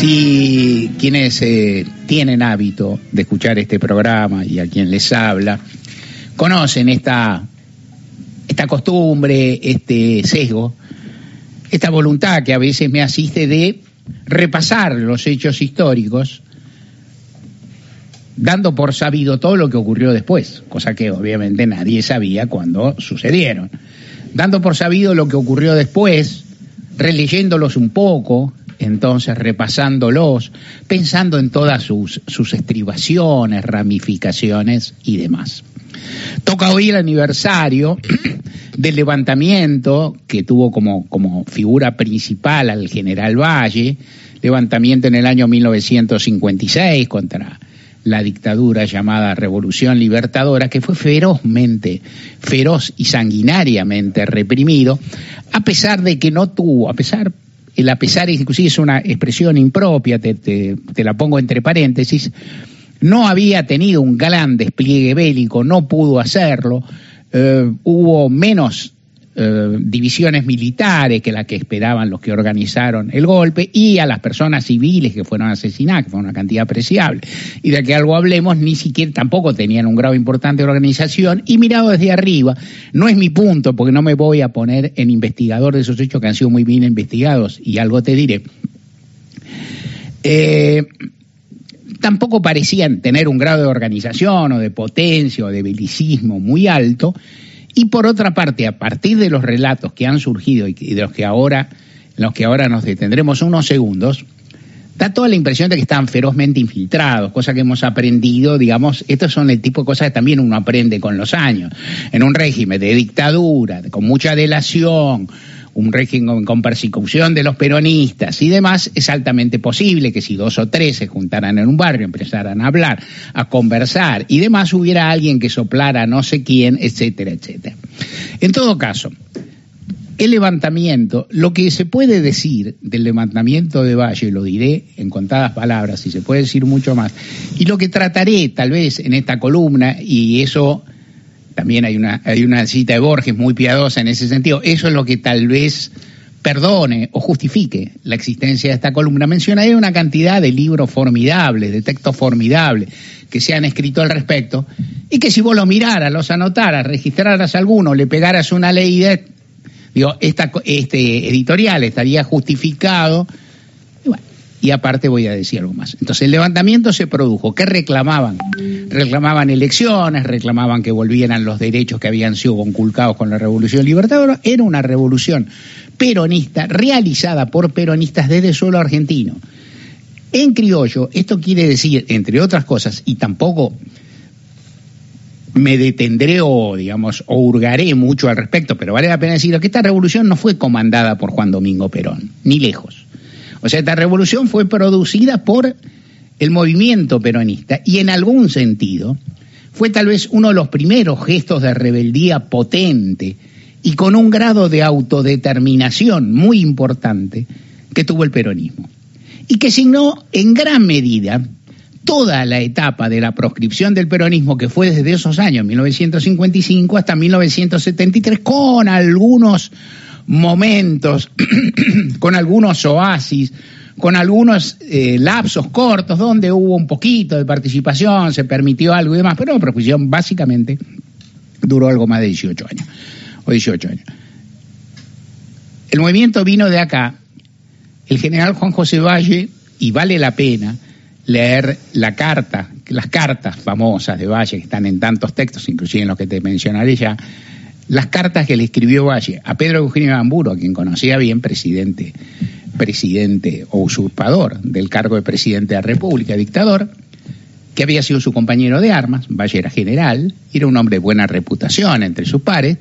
Si quienes eh, tienen hábito de escuchar este programa y a quien les habla, conocen esta, esta costumbre, este sesgo, esta voluntad que a veces me asiste de repasar los hechos históricos, dando por sabido todo lo que ocurrió después, cosa que obviamente nadie sabía cuando sucedieron. Dando por sabido lo que ocurrió después, releyéndolos un poco, entonces repasándolos, pensando en todas sus, sus estribaciones, ramificaciones y demás. Toca hoy el aniversario del levantamiento que tuvo como, como figura principal al general Valle, levantamiento en el año 1956 contra la dictadura llamada Revolución Libertadora, que fue ferozmente, feroz y sanguinariamente reprimido, a pesar de que no tuvo, a pesar el a pesar inclusive es una expresión impropia, te, te, la pongo entre paréntesis, no había tenido un gran despliegue bélico, no pudo hacerlo, eh, hubo menos eh, divisiones militares que las que esperaban los que organizaron el golpe y a las personas civiles que fueron asesinadas, que fue una cantidad apreciable. Y de que algo hablemos, ni siquiera tampoco tenían un grado importante de organización y mirado desde arriba, no es mi punto porque no me voy a poner en investigador de esos hechos que han sido muy bien investigados y algo te diré. Eh, tampoco parecían tener un grado de organización o de potencia o de belicismo muy alto, y por otra parte, a partir de los relatos que han surgido y de los que ahora, los que ahora nos detendremos unos segundos, da toda la impresión de que están ferozmente infiltrados, cosa que hemos aprendido, digamos, estos son el tipo de cosas que también uno aprende con los años. En un régimen de dictadura, con mucha delación, un régimen con persecución de los peronistas y demás, es altamente posible que si dos o tres se juntaran en un barrio, empezaran a hablar, a conversar y demás, hubiera alguien que soplara no sé quién, etcétera, etcétera. En todo caso, el levantamiento, lo que se puede decir del levantamiento de Valle, lo diré en contadas palabras, y se puede decir mucho más, y lo que trataré tal vez en esta columna, y eso también hay una, hay una cita de Borges muy piadosa en ese sentido. Eso es lo que tal vez perdone o justifique la existencia de esta columna. Menciona hay una cantidad de libros formidables, de textos formidables que se han escrito al respecto y que si vos lo miraras, los anotaras, registraras alguno, le pegaras una ley digo, esta, este editorial estaría justificado y aparte voy a decir algo más. Entonces el levantamiento se produjo. ¿Qué reclamaban? Reclamaban elecciones, reclamaban que volvieran los derechos que habían sido conculcados con la Revolución Libertadora. Era una revolución peronista realizada por peronistas desde suelo argentino. En criollo, esto quiere decir, entre otras cosas, y tampoco me detendré o, digamos, o hurgaré mucho al respecto, pero vale la pena decir que esta revolución no fue comandada por Juan Domingo Perón, ni lejos. O sea, esta revolución fue producida por el movimiento peronista y en algún sentido fue tal vez uno de los primeros gestos de rebeldía potente y con un grado de autodeterminación muy importante que tuvo el peronismo. Y que signó en gran medida toda la etapa de la proscripción del peronismo que fue desde esos años, 1955 hasta 1973, con algunos momentos, con algunos oasis, con algunos eh, lapsos cortos donde hubo un poquito de participación, se permitió algo y demás, pero la proposición básicamente duró algo más de 18 años, o 18 años. El movimiento vino de acá, el general Juan José Valle, y vale la pena leer la carta, las cartas famosas de Valle que están en tantos textos, inclusive en los que te mencionaré ya, las cartas que le escribió Valle a Pedro Eugenio Gamburo, a quien conocía bien, presidente, presidente o usurpador del cargo de presidente de la República, dictador, que había sido su compañero de armas, Valle era general, era un hombre de buena reputación entre sus pares,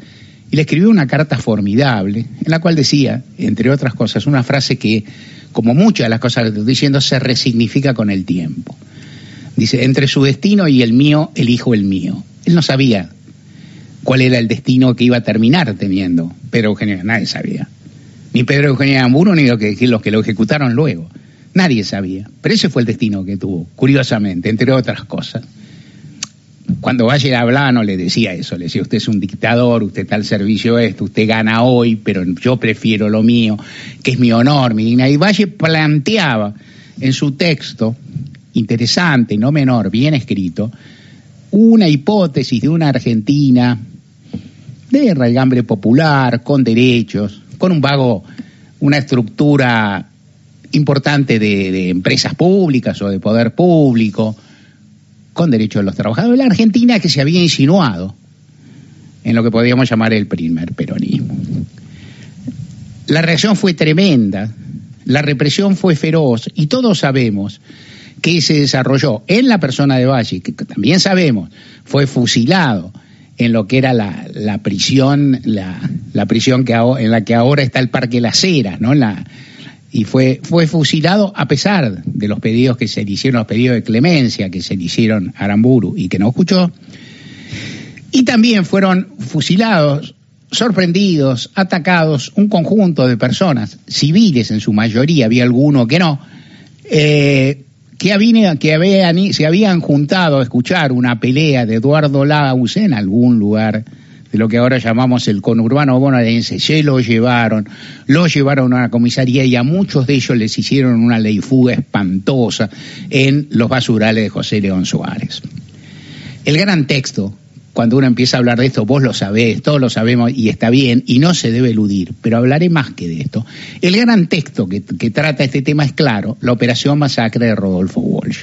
y le escribió una carta formidable en la cual decía, entre otras cosas, una frase que, como muchas de las cosas que estoy diciendo, se resignifica con el tiempo. Dice, entre su destino y el mío, elijo el mío. Él no sabía cuál era el destino que iba a terminar teniendo Pedro Eugenio, nadie sabía. Ni Pedro Eugenio Gamburo ni los que, los que lo ejecutaron luego. Nadie sabía. Pero ese fue el destino que tuvo, curiosamente, entre otras cosas. cuando Valle hablaba no le decía eso, le decía usted es un dictador, usted está al servicio esto, usted gana hoy, pero yo prefiero lo mío, que es mi honor, mi dignidad. Y Valle planteaba en su texto, interesante, no menor, bien escrito, una hipótesis de una Argentina de raigambre popular, con derechos, con un vago, una estructura importante de, de empresas públicas o de poder público, con derechos de los trabajadores, la Argentina que se había insinuado en lo que podríamos llamar el primer peronismo. La reacción fue tremenda, la represión fue feroz y todos sabemos que se desarrolló en la persona de Valle, que también sabemos fue fusilado en lo que era la, la prisión, la, la prisión que, en la que ahora está el Parque Las Heras, ¿no? La, y fue, fue fusilado a pesar de los pedidos que se le hicieron, los pedidos de clemencia que se le hicieron a Aramburu y que no escuchó. Y también fueron fusilados, sorprendidos, atacados un conjunto de personas, civiles en su mayoría, había alguno que no, eh, que, que habían, se habían juntado a escuchar una pelea de Eduardo Laus en algún lugar de lo que ahora llamamos el conurbano bonaerense, se lo llevaron, lo llevaron a la comisaría y a muchos de ellos les hicieron una ley fuga espantosa en los basurales de José León Suárez. El gran texto, cuando uno empieza a hablar de esto, vos lo sabés, todos lo sabemos y está bien y no se debe eludir, pero hablaré más que de esto. El gran texto que, trata este tema es claro, la Operación Masacre de Rodolfo Walsh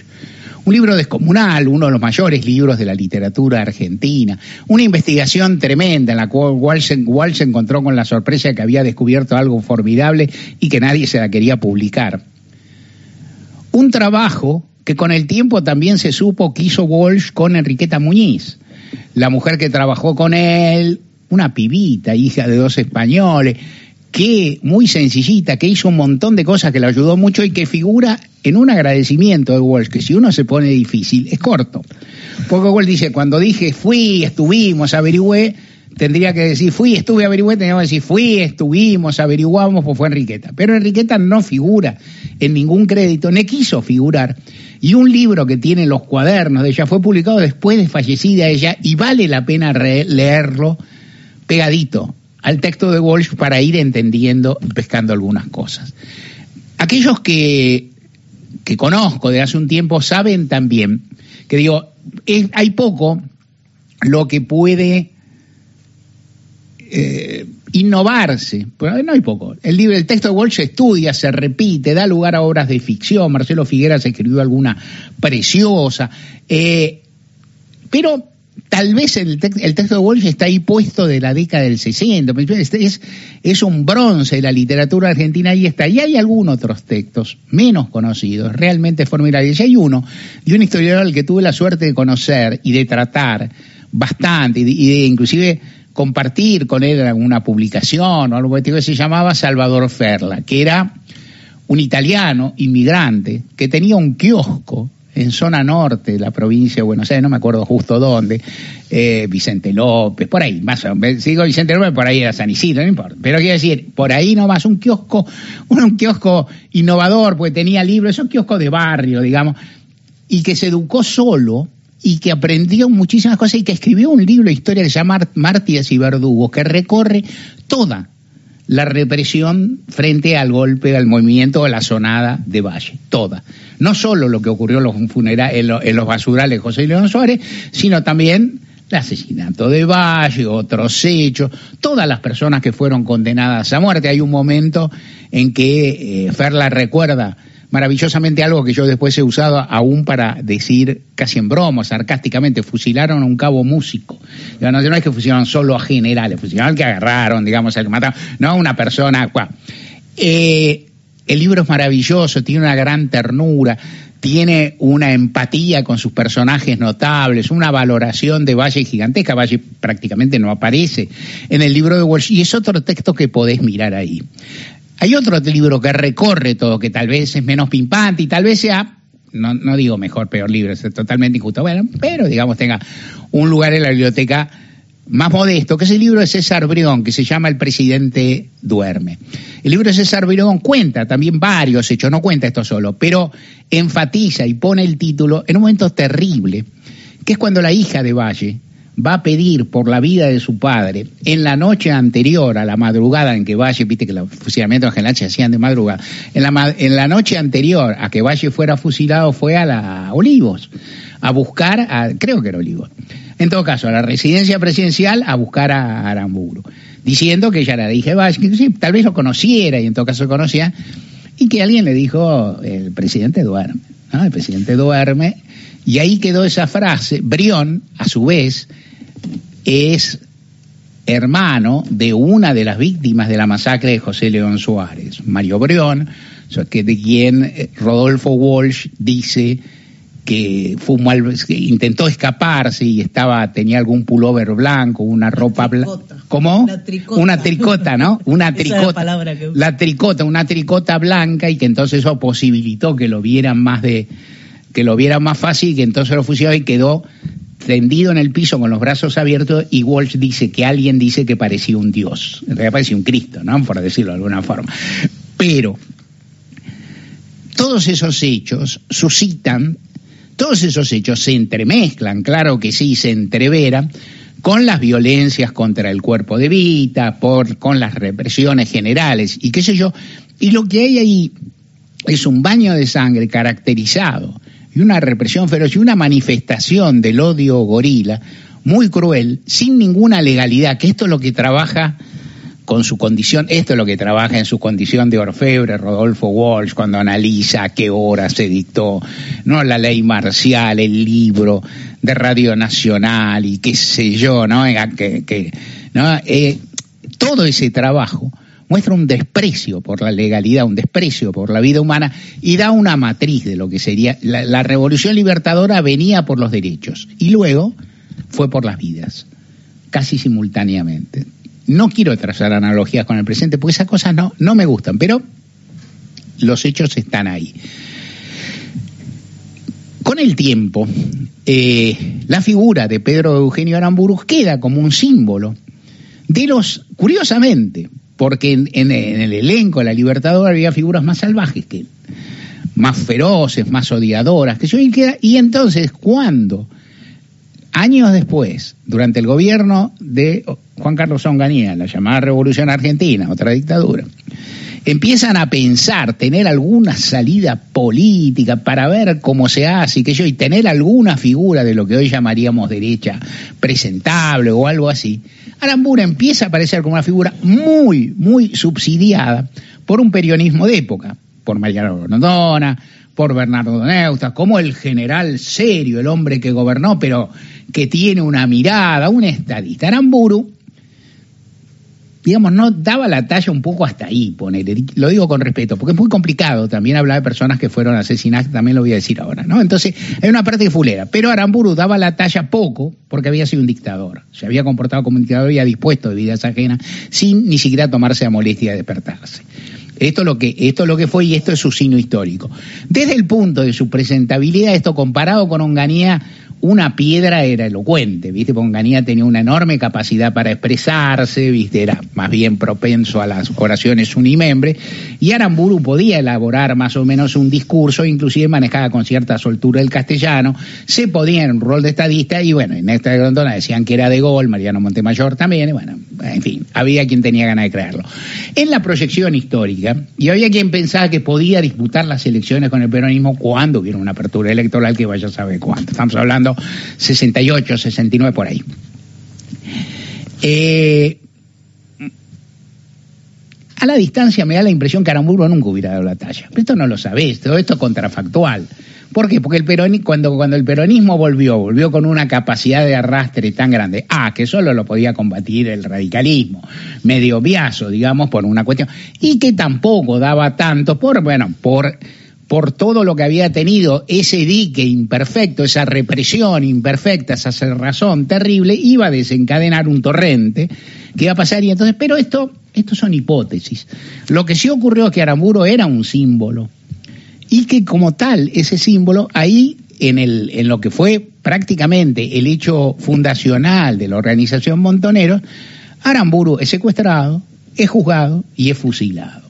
un libro descomunal, uno de los mayores libros de la literatura argentina, una investigación tremenda en la cual Walsh, se encontró con la sorpresa que había descubierto algo formidable y que nadie se la quería publicar. Un trabajo que con el tiempo también se supo que hizo Walsh con Enriqueta Muñiz, la mujer que trabajó con él, una pibita, hija de dos españoles, que muy sencillita, que hizo un montón de cosas que le ayudó mucho y que figura en un agradecimiento de Walsh, que si uno se pone difícil, es corto. Porque Walsh dice, cuando dije fui, estuvimos, averigüé, tendría que decir fui, estuve, averigüé, tendría que decir fui, estuvimos, averiguamos, pues fue Enriqueta. Pero Enriqueta no figura en ningún crédito, ni quiso figurar. Y un libro que tiene los cuadernos de ella fue publicado después de fallecida ella y vale la pena leerlo pegadito al texto de Walsh para ir entendiendo, pescando algunas cosas. Aquellos que, que conozco de hace un tiempo saben también que digo, hay poco lo que puede eh, innovarse, pero no hay poco. El libro, el texto de Walsh estudia, se repite, da lugar a obras de ficción. Marcelo Figueras escribió alguna preciosa, eh, pero tal vez el, texto de Walsh está ahí puesto de la década del 60, este es, un bronce de la literatura argentina, ahí está. Y hay algunos otros textos menos conocidos, realmente formidables. Y hay uno de un historiador al que tuve la suerte de conocer y de tratar bastante, y de, inclusive compartir con él alguna publicación o algo que se llamaba Salvador Ferla, que era un italiano inmigrante que tenía un kiosco en zona norte de la provincia de Buenos Aires, no me acuerdo justo dónde, eh, Vicente López, por ahí, más o menos, digo Vicente López, por ahí era San Isidro, no importa, pero quiero decir, por ahí nomás, un kiosco, un, kiosco innovador, porque tenía libros, es un kiosco de barrio, digamos, y que se educó solo, y que aprendió muchísimas cosas y que escribió un libro de historia que se llama Mártires y Verdugos, que recorre toda la represión frente al golpe, al movimiento de la sonada de Valle, toda. No solo lo que ocurrió en los, en, los basurales José León Suárez, sino también el asesinato de Valle, otros hechos, todas las personas que fueron condenadas a muerte. Hay un momento en que eh, Ferla recuerda maravillosamente algo que yo después he usado aún para decir casi en broma, sarcásticamente, fusilaron a un cabo músico. No, no es que fusilaron solo a generales, fusilaron al que agarraron, digamos, al que mataron, no a una persona. Eh, el libro es maravilloso, tiene una gran ternura, tiene una empatía con sus personajes notables, una valoración de Valle gigantesca. Valle prácticamente no aparece en el libro de Walsh y es otro texto que podés mirar ahí. Hay otro libro que recorre todo, que tal vez es menos pimpante y tal vez sea, no, no digo mejor, peor libro, es totalmente injusto, bueno, pero digamos tenga un lugar en la biblioteca más modesto, que es el libro de César Brión, que se llama El presidente duerme. El libro de César Brión cuenta también varios hechos, no cuenta esto solo, pero enfatiza y pone el título en un momento terrible que es cuando la hija de Valle va a pedir por la vida de su padre en la noche anterior a la madrugada en que Valle, viste que los fusilamientos en general se hacían de madrugada, en la, en la noche anterior a que Valle fuera fusilado fue a la Olivos a buscar, a, creo que era Olivos, en todo caso, a la residencia presidencial a buscar a Aramburu, diciendo que ella la dije Valle, que tal vez lo conociera y en todo caso conocía, y que alguien le dijo, el presidente duerme, ¿no? el presidente duerme, y ahí quedó esa frase, Brión, a su vez, es hermano de una de las víctimas de la masacre de José León Suárez, Mario Brión, que de quien eh, Rodolfo Walsh dice que fue intentó escaparse y estaba tenía algún pullover blanco, una ropa blanca. ¿Cómo? Una tricota, ¿no? Una tricota. la, la tricota, una tricota blanca y que entonces eso posibilitó que lo vieran más de que lo vieran más fácil y que entonces lo fusilaba y quedó tendido en el piso con los brazos abiertos y Walsh dice que alguien dice que parecía un dios, en realidad parecía un Cristo, ¿no? Por decirlo de alguna forma. Pero todos esos hechos suscitan, todos esos hechos se entremezclan, claro que sí, se entreveran con las violencias contra el cuerpo de Vita, por, con las represiones generales y qué sé yo. Y lo que hay ahí es un baño de sangre caracterizado y una represión feroz y una manifestación del odio gorila muy cruel, sin ninguna legalidad, que esto es lo que trabaja con su condición, esto es lo que trabaja en su condición de orfebre Rodolfo Walsh cuando analiza a qué hora se dictó, no la ley marcial, el libro de Radio Nacional y qué sé yo, ¿no? Que, que ¿no? Eh, todo ese trabajo muestra un desprecio por la legalidad, un desprecio por la vida humana y da una matriz de lo que sería la, revolución libertadora venía por los derechos y luego fue por las vidas, casi simultáneamente. No quiero trazar analogías con el presente porque esas cosas no, no me gustan, pero los hechos están ahí. Con el tiempo, eh, la figura de Pedro Eugenio Aramburu queda como un símbolo de los, curiosamente, porque en, el elenco de la Libertadora había figuras más salvajes que él, más feroces, más odiadoras, que yo, y entonces cuando, años después, durante el gobierno de Juan Carlos Onganía, la llamada Revolución Argentina, otra dictadura, empiezan a pensar tener alguna salida política para ver cómo se hace y que yo y tener alguna figura de lo que hoy llamaríamos derecha presentable o algo así, Arambura empieza a aparecer como una figura muy, muy subsidiada por un periodismo de época, por Mariano Rondona, por Bernardo Neusta, como el general serio, el hombre que gobernó, pero que tiene una mirada, un estadista. Aramburu digamos, no daba la talla un poco hasta ahí, poner, lo digo con respeto, porque es muy complicado también hablar de personas que fueron asesinadas, también lo voy a decir ahora, ¿no? Entonces, hay una parte que fulera, pero Aramburu daba la talla poco porque había sido un dictador, se había comportado como un dictador y ha dispuesto de vidas ajenas sin ni siquiera tomarse la molestia de despertarse. Esto es lo que, esto es lo que fue y esto es su signo histórico. Desde el punto de su presentabilidad, esto comparado con Onganía, una piedra era elocuente, ¿viste? Ponganía tenía una enorme capacidad para expresarse, ¿viste? Era más bien propenso a las oraciones unimembre, y Aramburu podía elaborar más o menos un discurso, inclusive manejaba con cierta soltura el castellano, se podía en un rol de estadista, y bueno, en esta grandona decían que era de gol, Mariano Montemayor también, y bueno, en fin, había quien tenía ganas de creerlo. En la proyección histórica, y había quien pensaba que podía disputar las elecciones con el peronismo cuando hubiera una apertura electoral que vaya a saber cuánto. Estamos hablando 68, 69 por ahí. Eh, a la distancia me da la impresión que Aramburu nunca hubiera dado la talla. Pero esto no lo sabés, todo esto es contrafactual. ¿Por qué? Porque el cuando, cuando el peronismo volvió, volvió con una capacidad de arrastre tan grande. Ah, que solo lo podía combatir el radicalismo, medio viazo, digamos, por una cuestión. Y que tampoco daba tanto por, bueno, por por todo lo que había tenido ese dique imperfecto, esa represión imperfecta, esa cerrazón terrible, iba a desencadenar un torrente que iba a pasar. Y entonces, pero esto, esto son hipótesis. Lo que sí ocurrió es que Aramburo era un símbolo. Y que como tal, ese símbolo, ahí en, el, en lo que fue prácticamente el hecho fundacional de la organización Montoneros, Aramburu es secuestrado, es juzgado y es fusilado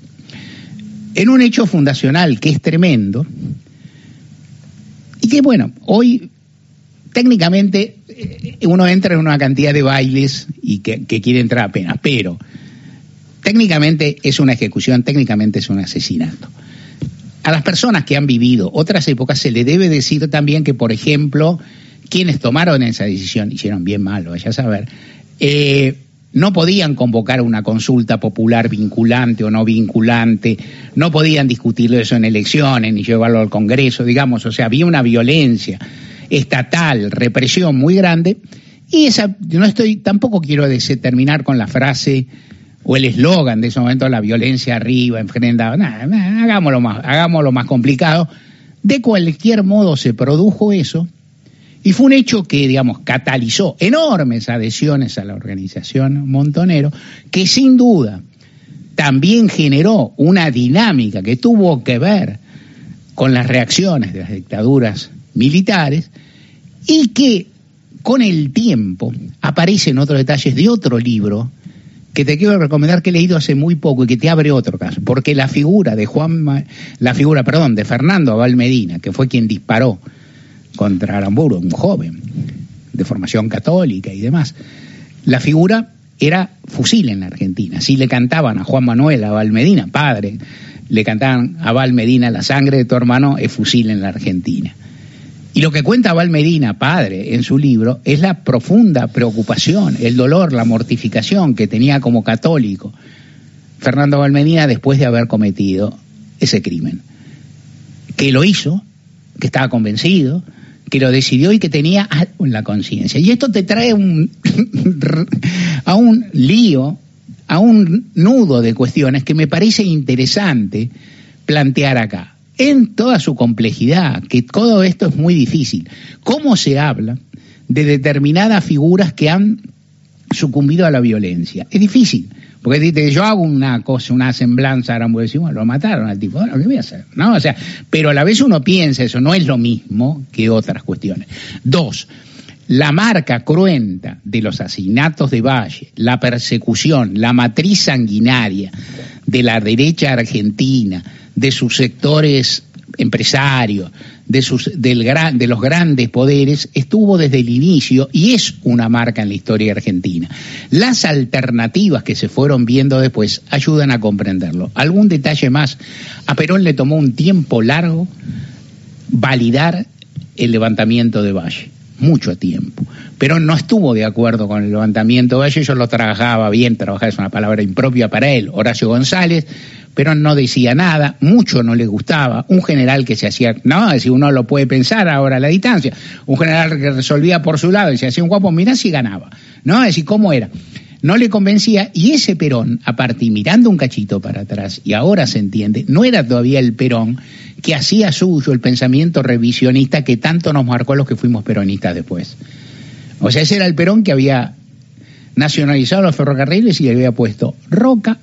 en un hecho fundacional que es tremendo y que bueno, hoy técnicamente eh, uno entra en una cantidad de bailes y que, quiere entrar apenas, pero técnicamente es una ejecución, técnicamente es un asesinato. A las personas que han vivido otras épocas se le debe decir también que, por ejemplo, quienes tomaron esa decisión, hicieron bien mal, vaya a saber, eh, no podían convocar una consulta popular vinculante o no vinculante, no podían discutir eso en elecciones ni llevarlo al Congreso, digamos, o sea, había una violencia estatal, represión muy grande, y esa, no estoy, tampoco quiero terminar con la frase o el eslogan de ese momento, la violencia arriba, enfrentada, nada, hagámoslo más, hagámoslo más complicado. De cualquier modo se produjo eso, y fue un hecho que, digamos, catalizó enormes adhesiones a la organización Montonero, que sin duda también generó una dinámica que tuvo que ver con las reacciones de las dictaduras militares y que con el tiempo aparecen otros detalles de otro libro que te quiero recomendar que he leído hace muy poco y que te abre otro caso, porque la figura de Juan, la figura, perdón, de Fernando Abal Medina, que fue quien disparó contra Aramburu, un joven de formación católica y demás. La figura era fusil en la Argentina. Si le cantaban a Juan Manuel, a Valmedina, padre, le cantaban a Valmedina, la sangre de tu hermano es fusil en la Argentina. Y lo que cuenta Valmedina, padre, en su libro, es la profunda preocupación, el dolor, la mortificación que tenía como católico Fernando Valmedina después de haber cometido ese crimen. Que lo hizo, que estaba convencido, que lo decidió y que tenía en la conciencia. Y esto te trae un, a un lío, a un nudo de cuestiones que me parece interesante plantear acá, en toda su complejidad, que todo esto es muy difícil. ¿Cómo se habla de determinadas figuras que han sucumbido a la violencia? Es difícil. Porque dice, yo hago una cosa, una semblanza, ahora bueno, lo mataron al tipo, bueno, ¿qué voy a hacer? ¿No? O sea, pero a la vez uno piensa eso, no es lo mismo que otras cuestiones. Dos, la marca cruenta de los asesinatos de Valle, la persecución, la matriz sanguinaria de la derecha argentina, de sus sectores empresarios, de, sus, del gran, de los grandes poderes, estuvo desde el inicio y es una marca en la historia argentina. Las alternativas que se fueron viendo después ayudan a comprenderlo. Algún detalle más, a Perón le tomó un tiempo largo validar el levantamiento de Valle mucho tiempo. Pero no estuvo de acuerdo con el levantamiento de Valle, yo lo trabajaba bien, trabajar es una palabra impropia para él, Horacio González, pero no decía nada, mucho no le gustaba, un general que se hacía, no, si uno lo puede pensar ahora a la distancia, un general que resolvía por su lado y se hacía un guapo, mirá si ganaba, ¿no? Es decir, ¿cómo era? No le convencía y ese Perón, aparte mirando un cachito para atrás, y ahora se entiende, no era todavía el Perón que hacía suyo el pensamiento revisionista que tanto nos marcó a los que fuimos peronistas después. O sea, ese era el Perón que había nacionalizado los ferrocarriles y le había puesto Roca,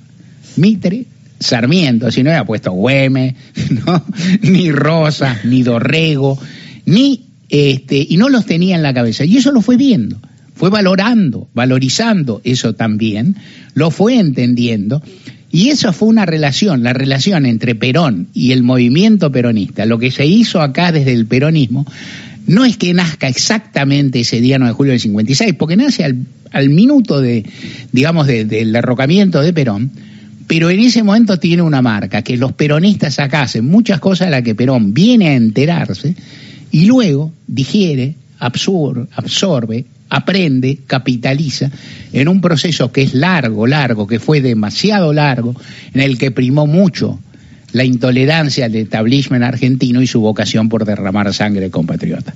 Mitre, Sarmiento, si no había puesto Güemes, ¿no? ni Rosa, ni Dorrego, ni este, y no los tenía en la cabeza. Y eso lo fue viendo, fue valorando, valorizando eso también, lo fue entendiendo. Y eso fue una relación, la relación entre Perón y el movimiento peronista. Lo que se hizo acá desde el peronismo no es que nazca exactamente ese día 9 de julio del 56, porque nace al, minuto de, digamos, del derrocamiento de Perón, pero en ese momento tiene una marca, que los peronistas acá hacen muchas cosas a las que Perón viene a enterarse y luego digiere, absorbe, aprende, capitaliza en un proceso que es largo, largo, que fue demasiado largo, en el que primó mucho la intolerancia al establishment argentino y su vocación por derramar sangre compatriota.